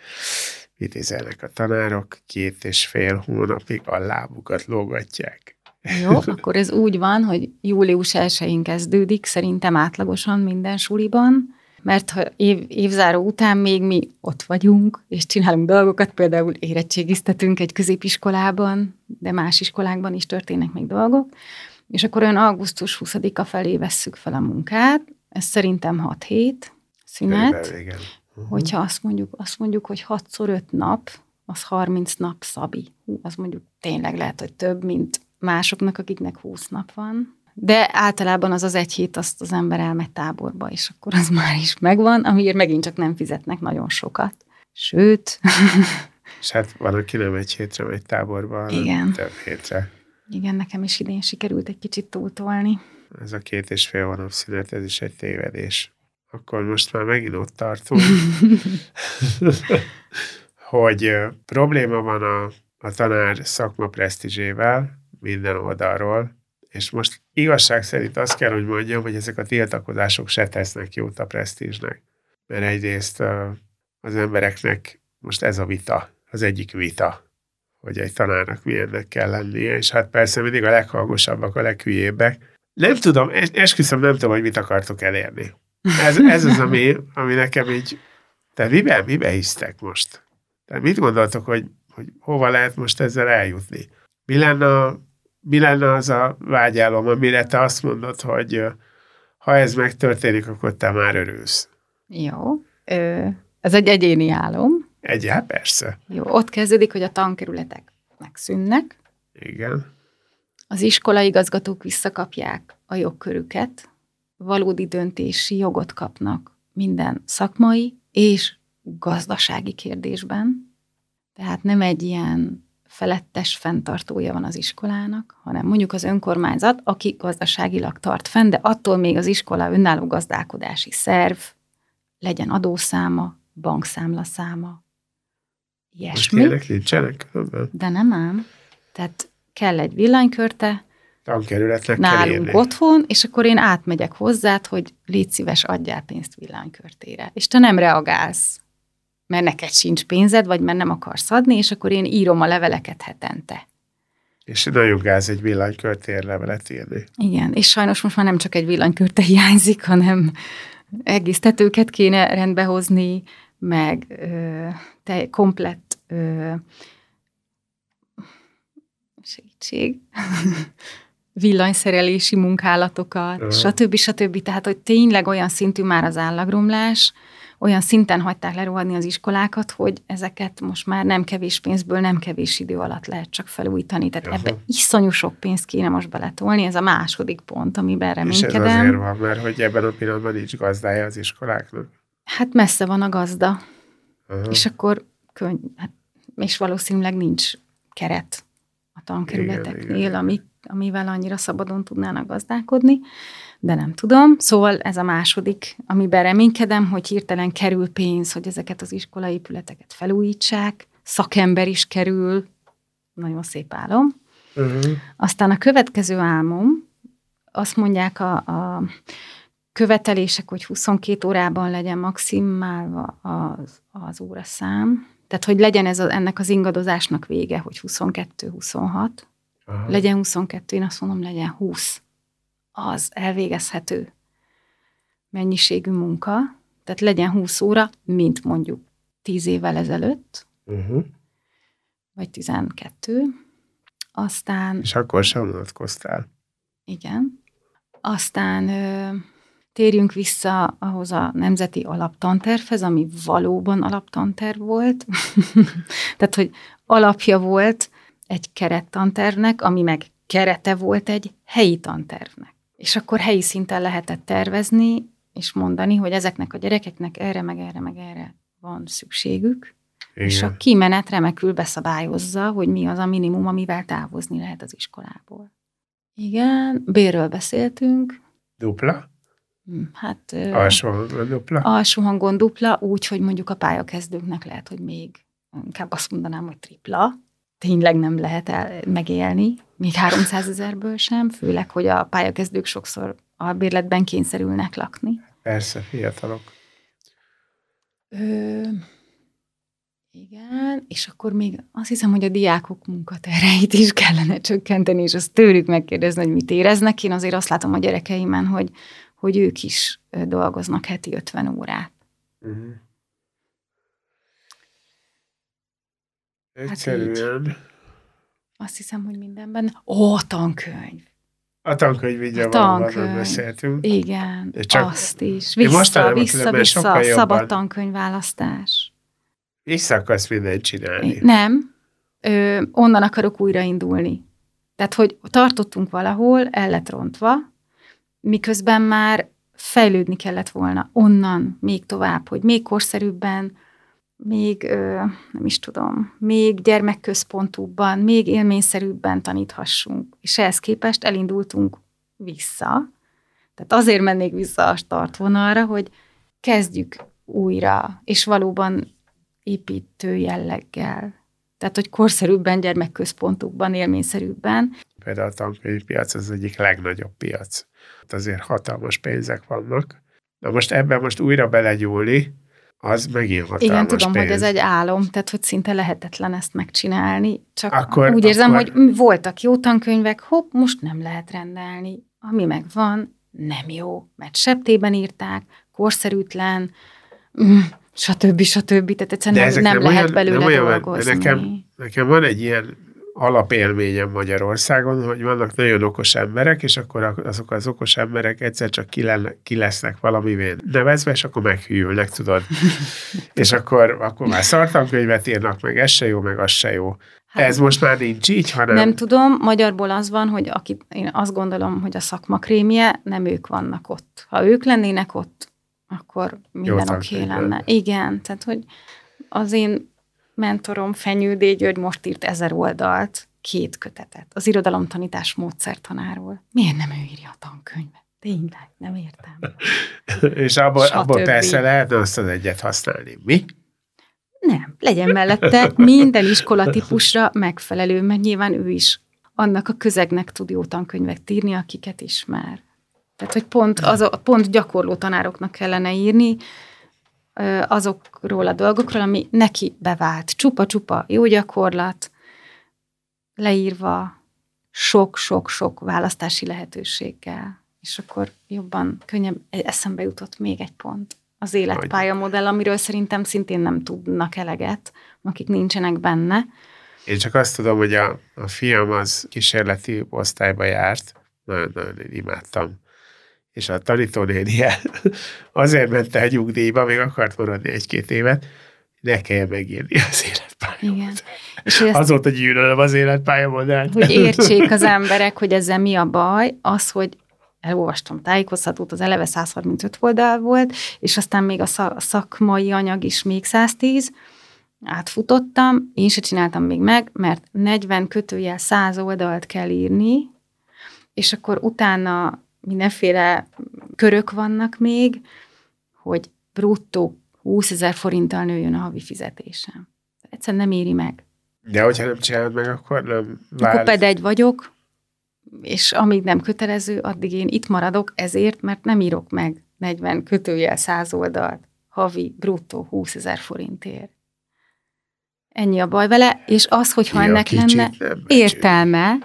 idézelnek a tanárok, két és fél hónapig a lábukat lógatják. Jó, akkor ez úgy van, hogy július 1-én kezdődik, szerintem átlagosan minden suliban, mert ha év, évzáró után még mi ott vagyunk, és csinálunk dolgokat, például érettségiztetünk egy középiskolában, de más iskolákban is történnek még dolgok, és akkor olyan augusztus 20-a felé vesszük fel a munkát, ez szerintem 6 hét szünet, uh-huh. hogyha azt mondjuk, azt mondjuk, hogy 6 5 nap, az 30 nap szabi. Hú, az mondjuk tényleg lehet, hogy több, mint másoknak, akiknek 20 nap van. De általában az az egy hét, azt az ember elmegy táborba, és akkor az már is megvan, amiért megint csak nem fizetnek nagyon sokat. Sőt... és hát van, aki nem egy hétre megy táborba, Igen. több hétre. Igen, nekem is idén sikerült egy kicsit túltolni. Ez a két és fél hónap szünet, ez is egy tévedés. Akkor most már megint ott tartunk, hogy probléma van a, a tanár szakma presztízsével minden oldalról, és most igazság szerint azt kell, hogy mondjam, hogy ezek a tiltakozások se tesznek jót a presztízsnek. Mert egyrészt az embereknek most ez a vita, az egyik vita, hogy egy tanárnak milyennek kell lennie, és hát persze mindig a leghangosabbak, a leghülyébbek. Nem tudom, esküszöm, nem tudom, hogy mit akartok elérni. Ez, ez az, ami, ami nekem így, te miben, miben hisztek most? Tehát mit gondoltok, hogy, hogy hova lehet most ezzel eljutni? Mi lenne, mi lenne az a vágyálom, amire te azt mondod, hogy ha ez megtörténik, akkor te már örülsz? Jó. Ez egy egyéni álom. Egy, hát persze. Jó, ott kezdődik, hogy a tankerületek megszűnnek. Igen. Az iskolai igazgatók visszakapják a jogkörüket, valódi döntési jogot kapnak minden szakmai és gazdasági kérdésben. Tehát nem egy ilyen felettes fenntartója van az iskolának, hanem mondjuk az önkormányzat, aki gazdaságilag tart fenn, de attól még az iskola önálló gazdálkodási szerv, legyen adószáma, bankszámlaszáma, ilyesmi. Most nincsenek? De nem ám. Tehát kell egy villanykörte, tankerületnek nálunk kell otthon, és akkor én átmegyek hozzád, hogy légy szíves, adjál pénzt villanykörtére. És te nem reagálsz, mert neked sincs pénzed, vagy mert nem akarsz adni, és akkor én írom a leveleket hetente. És nagyon gáz egy villanykörtér levelet írni. Igen, és sajnos most már nem csak egy villanykörte hiányzik, hanem egész tetőket kéne rendbehozni, meg ö, te komplett ö, segítség, villanyszerelési munkálatokat, uh-huh. stb. stb. Tehát, hogy tényleg olyan szintű már az állagromlás, olyan szinten hagyták lerohadni az iskolákat, hogy ezeket most már nem kevés pénzből, nem kevés idő alatt lehet csak felújítani. Tehát uh-huh. ebbe iszonyú sok pénzt kéne most beletolni, ez a második pont, amiben reménykedem. És ez azért van, mert hogy ebben a pillanatban nincs gazdája az iskoláknak? Hát messze van a gazda. Uh-huh. És akkor könny, hát, és valószínűleg nincs keret a tankerületeknél, ami, amivel annyira szabadon tudnának gazdálkodni, de nem tudom. Szóval ez a második, amiben reménykedem, hogy hirtelen kerül pénz, hogy ezeket az iskolai épületeket felújítsák, szakember is kerül, nagyon szép álom. Uh-huh. Aztán a következő álmom, azt mondják a, a követelések, hogy 22 órában legyen maximálva az, az óraszám, tehát, hogy legyen ez a, ennek az ingadozásnak vége, hogy 22-26, legyen 22, én azt mondom, legyen 20. Az elvégezhető mennyiségű munka, tehát legyen 20 óra, mint mondjuk 10 évvel ezelőtt, uh-huh. vagy 12. Aztán... És akkor sem unatkoztál. Igen. Aztán ö, térjünk vissza ahhoz a nemzeti alaptantervhez, ami valóban alaptanterv volt. Tehát, hogy alapja volt egy kerettantervnek, ami meg kerete volt egy helyi tantervnek. És akkor helyi szinten lehetett tervezni, és mondani, hogy ezeknek a gyerekeknek erre, meg erre, meg erre van szükségük, Igen. és a kimenet remekül beszabályozza, hogy mi az a minimum, amivel távozni lehet az iskolából. Igen, bérről beszéltünk. Dupla? Hm, hát... Alsó hangon dupla? Alsó hangon dupla, úgy, hogy mondjuk a pályakezdőknek lehet, hogy még inkább azt mondanám, hogy tripla. Tényleg nem lehet el, megélni, még 300 ezerből sem, főleg, hogy a pályakezdők sokszor albérletben kényszerülnek lakni. Persze, fiatalok. Ö, igen, és akkor még azt hiszem, hogy a diákok munkatereit is kellene csökkenteni, és azt tőlük megkérdezni, hogy mit éreznek. Én azért azt látom a gyerekeimen, hogy, hogy ők is dolgoznak heti 50 órát. Uh-huh. Egyszerűen. Hát azt hiszem, hogy mindenben. Ó, tankönyv. A tankönyv így a tankönyv. beszéltünk. Igen, csak azt is. Vissza, vissza, vissza, szabad tankönyvválasztás. Vissza akarsz mindent csinálni. Nem, ö, onnan akarok újraindulni. Tehát, hogy tartottunk valahol, el lett rontva, miközben már fejlődni kellett volna onnan még tovább, hogy még korszerűbben, még, nem is tudom, még gyermekközpontúbban, még élményszerűbben taníthassunk. És ehhez képest elindultunk vissza. Tehát azért mennék vissza a startvonalra, hogy kezdjük újra, és valóban építő jelleggel. Tehát, hogy korszerűbben, gyermekközpontokban, élményszerűbben. Például a tankönyvpiac az egyik legnagyobb piac. Azért hatalmas pénzek vannak. Na most ebben most újra belegyúlni, az megint hatalmas Igen, tudom, pénz. hogy ez egy álom, tehát hogy szinte lehetetlen ezt megcsinálni. Csak akkor, úgy érzem, akkor... hogy voltak jó tankönyvek, hopp, most nem lehet rendelni. Ami megvan, nem jó, mert septében írták, korszerűtlen, mm, stb. stb. Tehát egyszerűen nem, nem, nem lehet olyan, belőle nem olyan, dolgozni. Nekem, nekem van egy ilyen alapélményem Magyarországon, hogy vannak nagyon okos emberek, és akkor azok az okos emberek egyszer csak ki, le, ki lesznek valamivé nevezve, és akkor meghűlnek, tudod. és akkor, akkor már szartankönyvet írnak, meg ez se jó, meg az se jó. Hát, Ez most már nincs így, hanem... Nem tudom, magyarból az van, hogy akit, én azt gondolom, hogy a szakma krémje, nem ők vannak ott. Ha ők lennének ott, akkor minden oké okay lenne. Igen, tehát hogy az én mentorom Fenyő. György most írt ezer oldalt, két kötetet, az irodalomtanítás módszertanáról. Miért nem ő írja a tankönyvet? Tényleg, nem értem. És abból, abból persze lehetne azt az egyet használni. Mi? Nem, legyen mellette minden iskola típusra megfelelő, mert nyilván ő is annak a közegnek tud jó tankönyvet írni, akiket ismer. Tehát, hogy pont, az a, pont gyakorló tanároknak kellene írni, azokról a dolgokról, ami neki bevált. Csupa-csupa jó gyakorlat, leírva sok-sok-sok választási lehetőséggel. És akkor jobban, könnyebb eszembe jutott még egy pont. Az életpálya modell, amiről szerintem szintén nem tudnak eleget, akik nincsenek benne. Én csak azt tudom, hogy a, a fiam az kísérleti osztályba járt, nagyon-nagyon imádtam és a tanítónénie azért ment el nyugdíjba, még akart maradni egy-két évet, ne kell megírni az életpályamodellt. És ezt, Azóta gyűlölöm az életpályamodellt. Hogy értsék az emberek, hogy ezzel mi a baj, az, hogy elolvastam tájékoztatót, az eleve 135 oldal volt, és aztán még a szakmai anyag is még 110, átfutottam, én se csináltam még meg, mert 40 kötőjel 100 oldalt kell írni, és akkor utána mindenféle körök vannak még, hogy bruttó 20 ezer forinttal nőjön a havi fizetésem. Egyszerűen nem éri meg. De hogyha nem csinálod meg, akkor nem vár... Akkor pedegy vagyok, és amíg nem kötelező, addig én itt maradok ezért, mert nem írok meg 40 kötőjel 100 oldalt havi bruttó 20 ezer forintért. Ennyi a baj vele, és az, hogyha ja, ennek lenne értelme,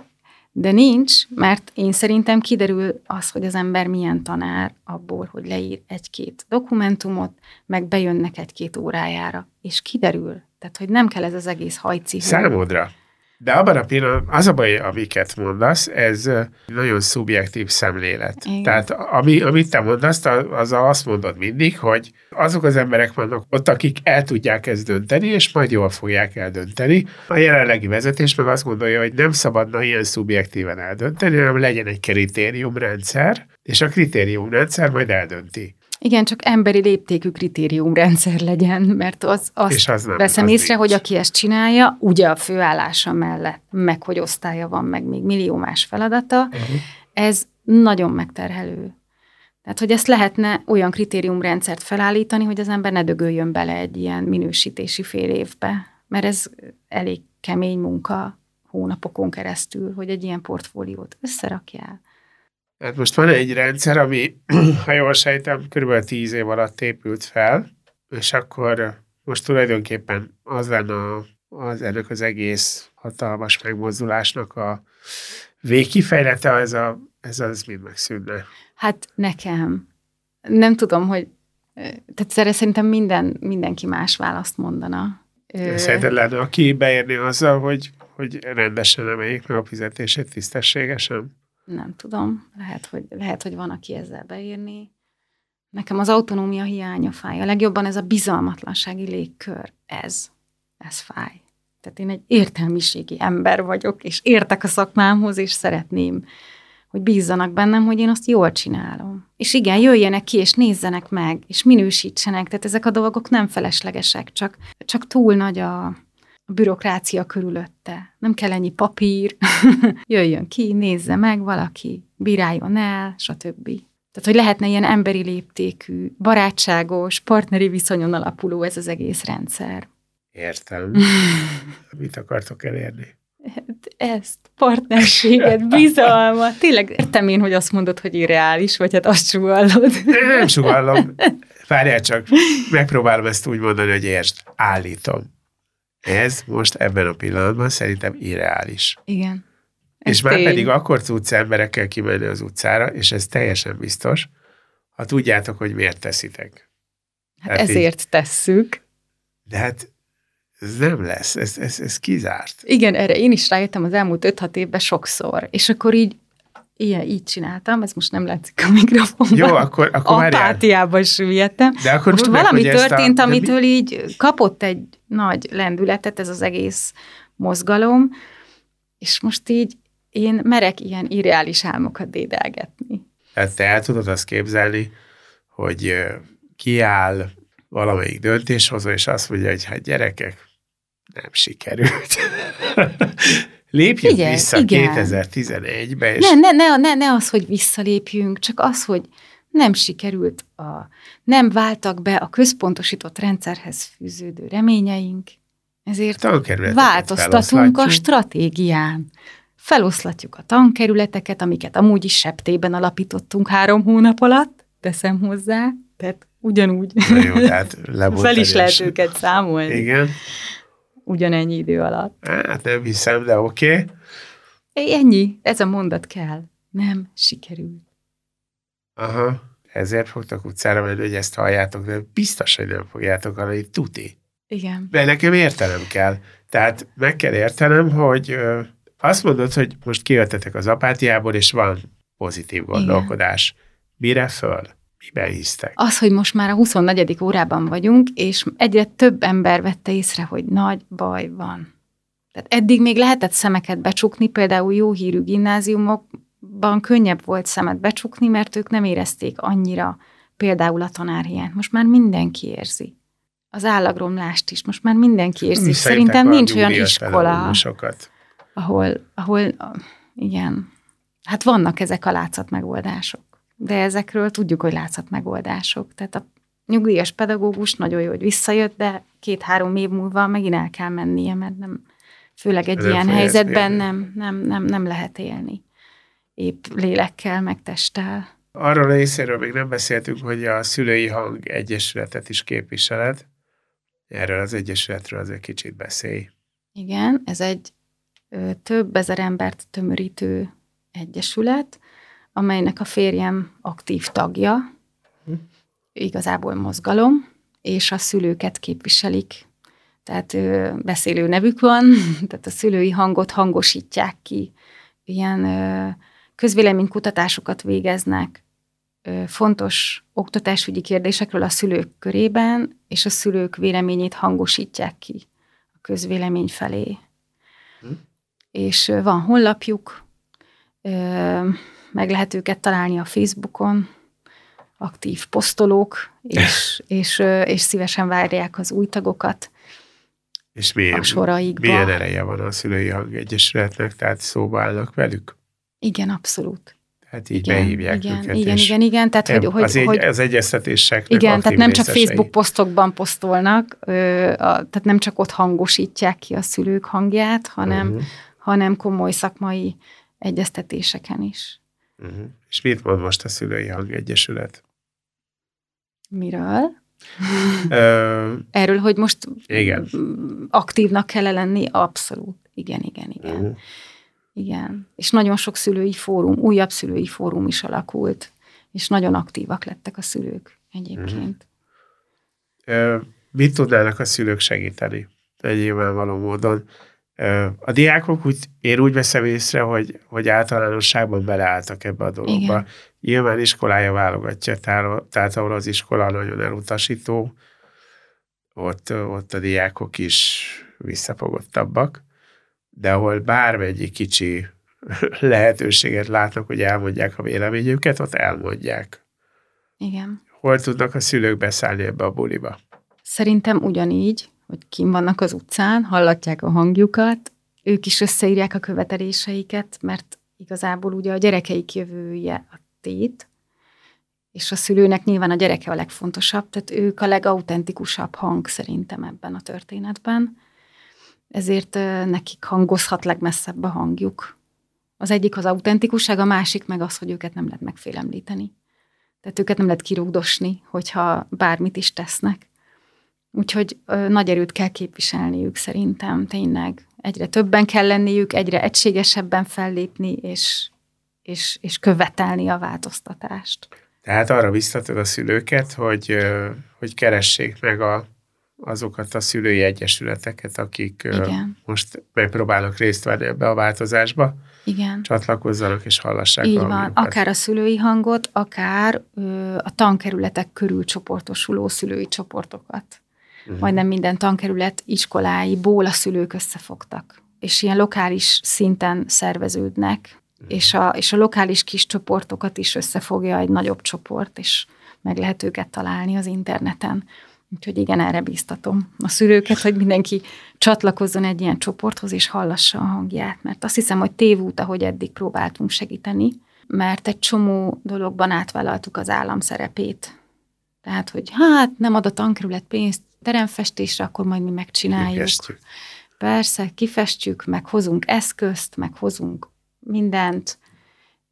de nincs, mert én szerintem kiderül az, hogy az ember milyen tanár abból, hogy leír egy-két dokumentumot, meg bejönnek egy-két órájára, és kiderül. Tehát, hogy nem kell ez az egész hajci. Számodra. De abban a pillanatban, az a baj, amiket mondasz, ez nagyon szubjektív szemlélet. Igen. Tehát ami, amit te mondasz, az azt mondod mindig, hogy azok az emberek vannak ott, akik el tudják ezt dönteni, és majd jól fogják eldönteni. A jelenlegi vezetés meg azt gondolja, hogy nem szabadna ilyen szubjektíven eldönteni, hanem legyen egy kritériumrendszer, és a kritériumrendszer majd eldönti. Igen, csak emberi léptékű kritériumrendszer legyen, mert az, azt És az nem, veszem az észre, nincs. hogy aki ezt csinálja, ugye a főállása mellett, meg hogy osztálya van, meg még millió más feladata, uh-huh. ez nagyon megterhelő. Tehát, hogy ezt lehetne olyan kritériumrendszert felállítani, hogy az ember ne dögöljön bele egy ilyen minősítési fél évbe, mert ez elég kemény munka hónapokon keresztül, hogy egy ilyen portfóliót összerakjál. Hát most van egy rendszer, ami, ha jól sejtem, kb. 10 év alatt épült fel, és akkor most tulajdonképpen az lenne az ennek az egész hatalmas megmozdulásnak a végkifejlete, ez, a, ez az mind megszűnne. Hát nekem. Nem tudom, hogy tehát erre szerintem minden, mindenki más választ mondana. Szerinted lenne, aki beérni azzal, hogy, hogy rendesen emeljék meg a fizetését tisztességesen? Nem tudom, lehet hogy, lehet, hogy van, aki ezzel beírni. Nekem az autonómia hiánya fáj. A legjobban ez a bizalmatlansági légkör. Ez. Ez fáj. Tehát én egy értelmiségi ember vagyok, és értek a szakmámhoz, és szeretném, hogy bízzanak bennem, hogy én azt jól csinálom. És igen, jöjjenek ki, és nézzenek meg, és minősítsenek. Tehát ezek a dolgok nem feleslegesek, csak, csak túl nagy a, a bürokrácia körülötte. Nem kell ennyi papír, jöjjön ki, nézze meg valaki, bíráljon el, stb. Tehát, hogy lehetne ilyen emberi léptékű, barátságos, partneri viszonyon alapuló ez az egész rendszer. Értem. Mit akartok elérni? Hát ezt, partnerséget, bizalmat. Tényleg értem én, hogy azt mondod, hogy irreális, vagy hát azt sugallod. Nem sugallom. Várjál csak, megpróbálom ezt úgy mondani, hogy értsd, állítom. Ez most ebben a pillanatban szerintem irreális. Igen. És már tény. pedig akkor tudsz emberekkel kimenni az utcára, és ez teljesen biztos, ha tudjátok, hogy miért teszitek. Hát hát ezért így, tesszük. De hát ez nem lesz, ez, ez, ez kizárt. Igen, erre én is rájöttem az elmúlt 5-6 évben sokszor, és akkor így ilyen, így csináltam, ez most nem látszik a mikrofonban. Jó, akkor, akkor Apátiában süllyedtem. De akkor most valami történt, a, amitől mi? így kapott egy nagy lendületet ez az egész mozgalom, és most így én merek ilyen irreális álmokat dédelgetni. Hát te el tudod azt képzelni, hogy kiáll valamelyik döntéshozó, és azt mondja, hogy hát gyerekek, nem sikerült. Lépjünk igen, vissza igen. 2011-be. És... Ne, ne, ne, ne, ne az, hogy visszalépjünk, csak az, hogy nem sikerült, a, nem váltak be a központosított rendszerhez fűződő reményeink, ezért változtatunk a stratégián. Feloszlatjuk a tankerületeket, amiket amúgy is septében alapítottunk három hónap alatt, teszem hozzá, tehát ugyanúgy. Na jó, tehát Fel is lehet őket számolni. Igen ugyanennyi idő alatt. Hát nem hiszem, de oké. Okay. Ennyi, ez a mondat kell. Nem sikerült. Aha, ezért fogtak utcára menni, hogy ezt halljátok, de biztos, hogy nem fogjátok hallani, tuti. Igen. De nekem értenem kell. Tehát meg kell értenem, hogy ö, azt mondod, hogy most kijöttetek az apátiából, és van pozitív gondolkodás. Igen. Mire föl? Miben hisztek? Az, hogy most már a 24. órában vagyunk, és egyre több ember vette észre, hogy nagy baj van. Tehát eddig még lehetett szemeket becsukni, például jó hírű gimnáziumokban könnyebb volt szemet becsukni, mert ők nem érezték annyira például a tanárhiányt. Most már mindenki érzi. Az állagromlást is most már mindenki érzi. Mi Szerintem nincs olyan iskola, ahol, ahol, igen, hát vannak ezek a látszat megoldások de ezekről tudjuk, hogy látszat megoldások. Tehát a nyugdíjas pedagógus nagyon jó, hogy visszajött, de két-három év múlva megint el kell mennie, mert nem, főleg egy nem ilyen helyzetben nem, nem, nem, nem lehet élni. Épp lélekkel, meg testtel. Arról a részéről még nem beszéltünk, hogy a Szülői Hang Egyesületet is képviseled. Erről az Egyesületről azért kicsit beszélj. Igen, ez egy ö, több ezer embert tömörítő egyesület, amelynek a férjem aktív tagja, hm. igazából mozgalom, és a szülőket képviselik tehát ö, beszélő nevük van, tehát a szülői hangot hangosítják ki. Ilyen ö, közvéleménykutatásokat végeznek ö, fontos oktatásügyi kérdésekről a szülők körében, és a szülők véleményét hangosítják ki a közvélemény felé. Hm. És ö, van honlapjuk, ö, meg lehet őket találni a Facebookon, aktív posztolók, és, és, és szívesen várják az új tagokat. És milyen, a soraikba. milyen ereje van a szülői hangegyesületnek, tehát szóba állnak velük? Igen, abszolút. Tehát így igen, behívják igen, őket. Igen, igen, igen. Tehát, hogy, hogy, az, egy, hogy, az egyeztetések. Igen, tehát nem csak Facebook posztokban posztolnak, ö, a, tehát nem csak ott hangosítják ki a szülők hangját, hanem, uh-huh. hanem komoly szakmai egyeztetéseken is. Uh-huh. És mit mond most a Szülői Hangegyesület? Miről? Erről, hogy most igen. aktívnak kell lenni? Abszolút. Igen, igen, igen. Uh-huh. Igen. És nagyon sok szülői fórum, újabb szülői fórum is alakult, és nagyon aktívak lettek a szülők egyébként. Uh-huh. Mit tudnának a szülők segíteni? Egy nyilvánvaló módon. A diákok úgy, én úgy veszem észre, hogy, hogy általánosságban beleálltak ebbe a dologba. Igen. Nyilván iskolája válogatja, tehát ahol az iskola nagyon elutasító, ott, ott a diákok is visszafogottabbak, de ahol bármennyi kicsi lehetőséget látnak, hogy elmondják a véleményüket, ott elmondják. Igen. Hol tudnak a szülők beszállni ebbe a buliba? Szerintem ugyanígy, hogy kim vannak az utcán, hallatják a hangjukat, ők is összeírják a követeléseiket, mert igazából ugye a gyerekeik jövője a tét, és a szülőnek nyilván a gyereke a legfontosabb, tehát ők a legautentikusabb hang szerintem ebben a történetben. Ezért nekik hangozhat legmesszebb a hangjuk. Az egyik az autentikusság, a másik meg az, hogy őket nem lehet megfélemlíteni. Tehát őket nem lehet kirúgdosni, hogyha bármit is tesznek. Úgyhogy ö, nagy erőt kell képviselniük szerintem, tényleg. Egyre többen kell lenniük, egyre egységesebben fellépni, és, és, és követelni a változtatást. Tehát arra biztatod a szülőket, hogy, hogy keressék meg a, azokat a szülői egyesületeket, akik Igen. most megpróbálnak részt venni ebbe a változásba. Igen. Csatlakozzanak és hallassák Így van, akár a szülői hangot, akár ö, a tankerületek körül csoportosuló szülői csoportokat uh-huh. majdnem minden tankerület iskoláiból a szülők összefogtak. És ilyen lokális szinten szerveződnek, uh-huh. és, a, és a lokális kis csoportokat is összefogja egy nagyobb csoport, és meg lehet őket találni az interneten. Úgyhogy igen, erre bíztatom a szülőket, hogy mindenki csatlakozzon egy ilyen csoporthoz, és hallassa a hangját. Mert azt hiszem, hogy tévút, ahogy eddig próbáltunk segíteni, mert egy csomó dologban átvállaltuk az állam szerepét. Tehát, hogy hát nem ad a tankerület pénzt, teremfestésre, akkor majd mi megcsináljuk. Kifestjük. Persze, kifestjük, meg hozunk eszközt, meg hozunk mindent,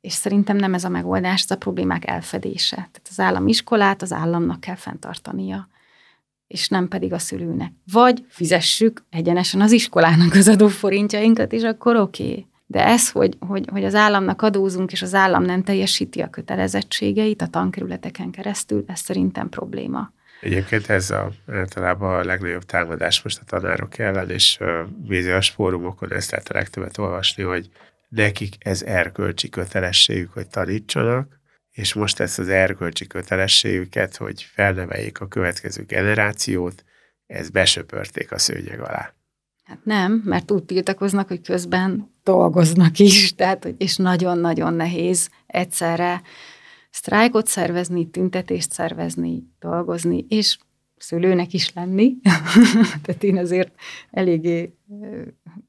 és szerintem nem ez a megoldás, ez a problémák elfedése. Tehát az állam iskolát az államnak kell fenntartania, és nem pedig a szülőnek. Vagy fizessük egyenesen az iskolának az adóforintjainkat, és akkor oké. Okay. De ez, hogy, hogy, hogy az államnak adózunk, és az állam nem teljesíti a kötelezettségeit a tankerületeken keresztül, ez szerintem probléma. Egyébként ez a, általában a legnagyobb támadás most a tanárok ellen, és bizonyos fórumokon ezt lehet a legtöbbet olvasni, hogy nekik ez erkölcsi kötelességük, hogy tanítsanak, és most ezt az erkölcsi kötelességüket, hogy felneveljék a következő generációt, ezt besöpörték a szőnyeg alá. Hát nem, mert úgy tiltakoznak, hogy közben dolgoznak is, tehát, és nagyon-nagyon nehéz egyszerre sztrájkot szervezni, tüntetést szervezni, dolgozni, és szülőnek is lenni. Tehát én azért eléggé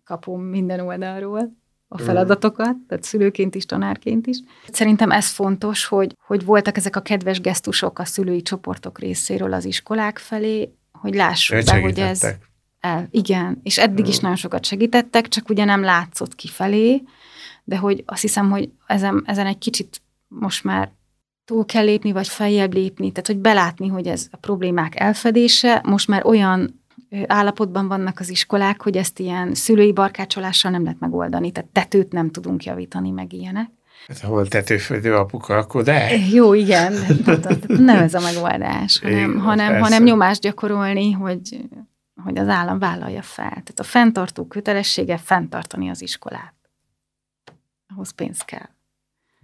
kapom minden oldalról a feladatokat, tehát szülőként is, tanárként is. Szerintem ez fontos, hogy, hogy voltak ezek a kedves gesztusok a szülői csoportok részéről az iskolák felé, hogy lássuk be, hogy ez... El, igen, és eddig is nagyon sokat segítettek, csak ugye nem látszott kifelé, de hogy azt hiszem, hogy ezen, ezen egy kicsit most már túl kell lépni, vagy feljebb lépni, tehát hogy belátni, hogy ez a problémák elfedése, most már olyan állapotban vannak az iskolák, hogy ezt ilyen szülői barkácsolással nem lehet megoldani, tehát tetőt nem tudunk javítani, meg ilyenek. Hát ha van tetőföldő apuka, akkor de. Jó, igen, de nem ez a megoldás, hanem, Igen, hanem, hanem nyomást gyakorolni, hogy, hogy az állam vállalja fel. Tehát a fenntartó kötelessége fenntartani az iskolát. Ahhoz pénz kell.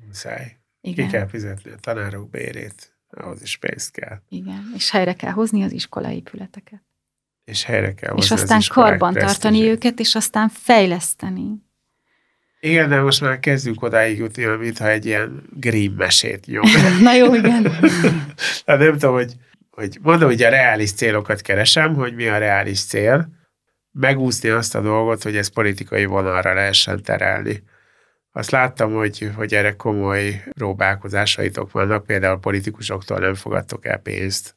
Muszáj. Igen. Ki kell fizetni a tanárok bérét, ahhoz is pénzt kell. Igen, és helyre kell hozni az iskola épületeket. És helyre kell És hozni az aztán iskolák karban tartani őket, és aztán fejleszteni. Igen, de most már kezdünk odáig jutni, mintha egy ilyen Grimm mesét nyom. Na jó, igen. Hát nem tudom, hogy, hogy mondom, hogy a reális célokat keresem, hogy mi a reális cél, megúszni azt a dolgot, hogy ez politikai vonalra lehessen terelni. Azt láttam, hogy, hogy erre komoly próbálkozásaitok vannak, például politikusoktól nem fogadtok el pénzt,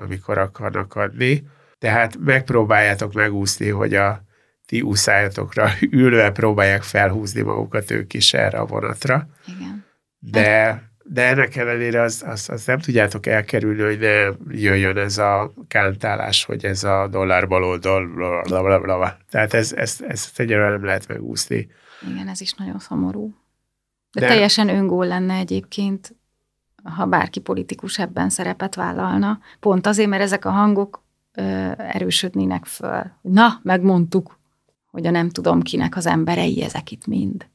amikor akarnak adni. Tehát megpróbáljátok megúszni, hogy a ti úszájatokra ülve próbálják felhúzni magukat ők is erre a vonatra igen. de, de ennek ellenére azt az, az nem tudjátok elkerülni, hogy ne jöjjön ez a kántálás, hogy ez a dollár baloldal, blablabla. Tehát ez, ezt, ezt egyelőre nem lehet megúszni. Igen, ez is nagyon szomorú. De, De- teljesen öngól lenne egyébként, ha bárki politikus ebben szerepet vállalna. Pont azért, mert ezek a hangok ö, erősödnének föl. Na, megmondtuk, hogy a nem tudom kinek az emberei ezek itt mind.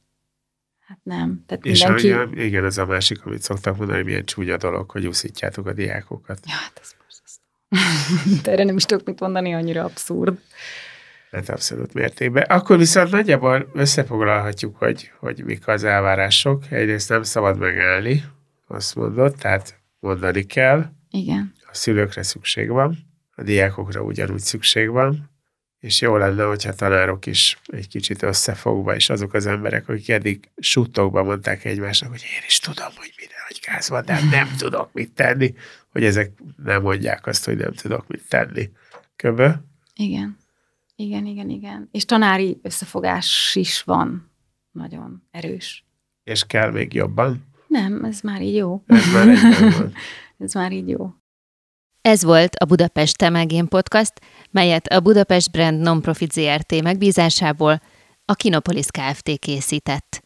Hát nem. Tehát És mindenki... a, igen, ez a másik, amit szoktak mondani, milyen csúnya dolog, hogy úszítjátok a diákokat. Ja, hát ez borzasztó. Erre nem is tudok mit mondani, annyira abszurd. Hát abszolút mértékben. Akkor viszont nagyjából összefoglalhatjuk, hogy, hogy mik az elvárások. Egyrészt nem szabad megállni, azt mondod, tehát mondani kell. Igen. a szülőkre szükség van, a diákokra ugyanúgy szükség van, és jó lenne, hogyha tanárok is egy kicsit összefogva, és azok az emberek, akik eddig suttogva mondták egymásnak, hogy én is tudom, hogy minden nagy gáz van, de hát nem tudok mit tenni, hogy ezek nem mondják azt, hogy nem tudok mit tenni. Köbö? Igen. Igen, igen, igen. És tanári összefogás is van. Nagyon erős. És kell még jobban. Nem, ez már így jó. Ez már. Ez már így jó. Ez volt a Budapest Temegén Podcast, melyet a Budapest Brand Nonprofit ZRT megbízásából a Kinopolis Kft. készített.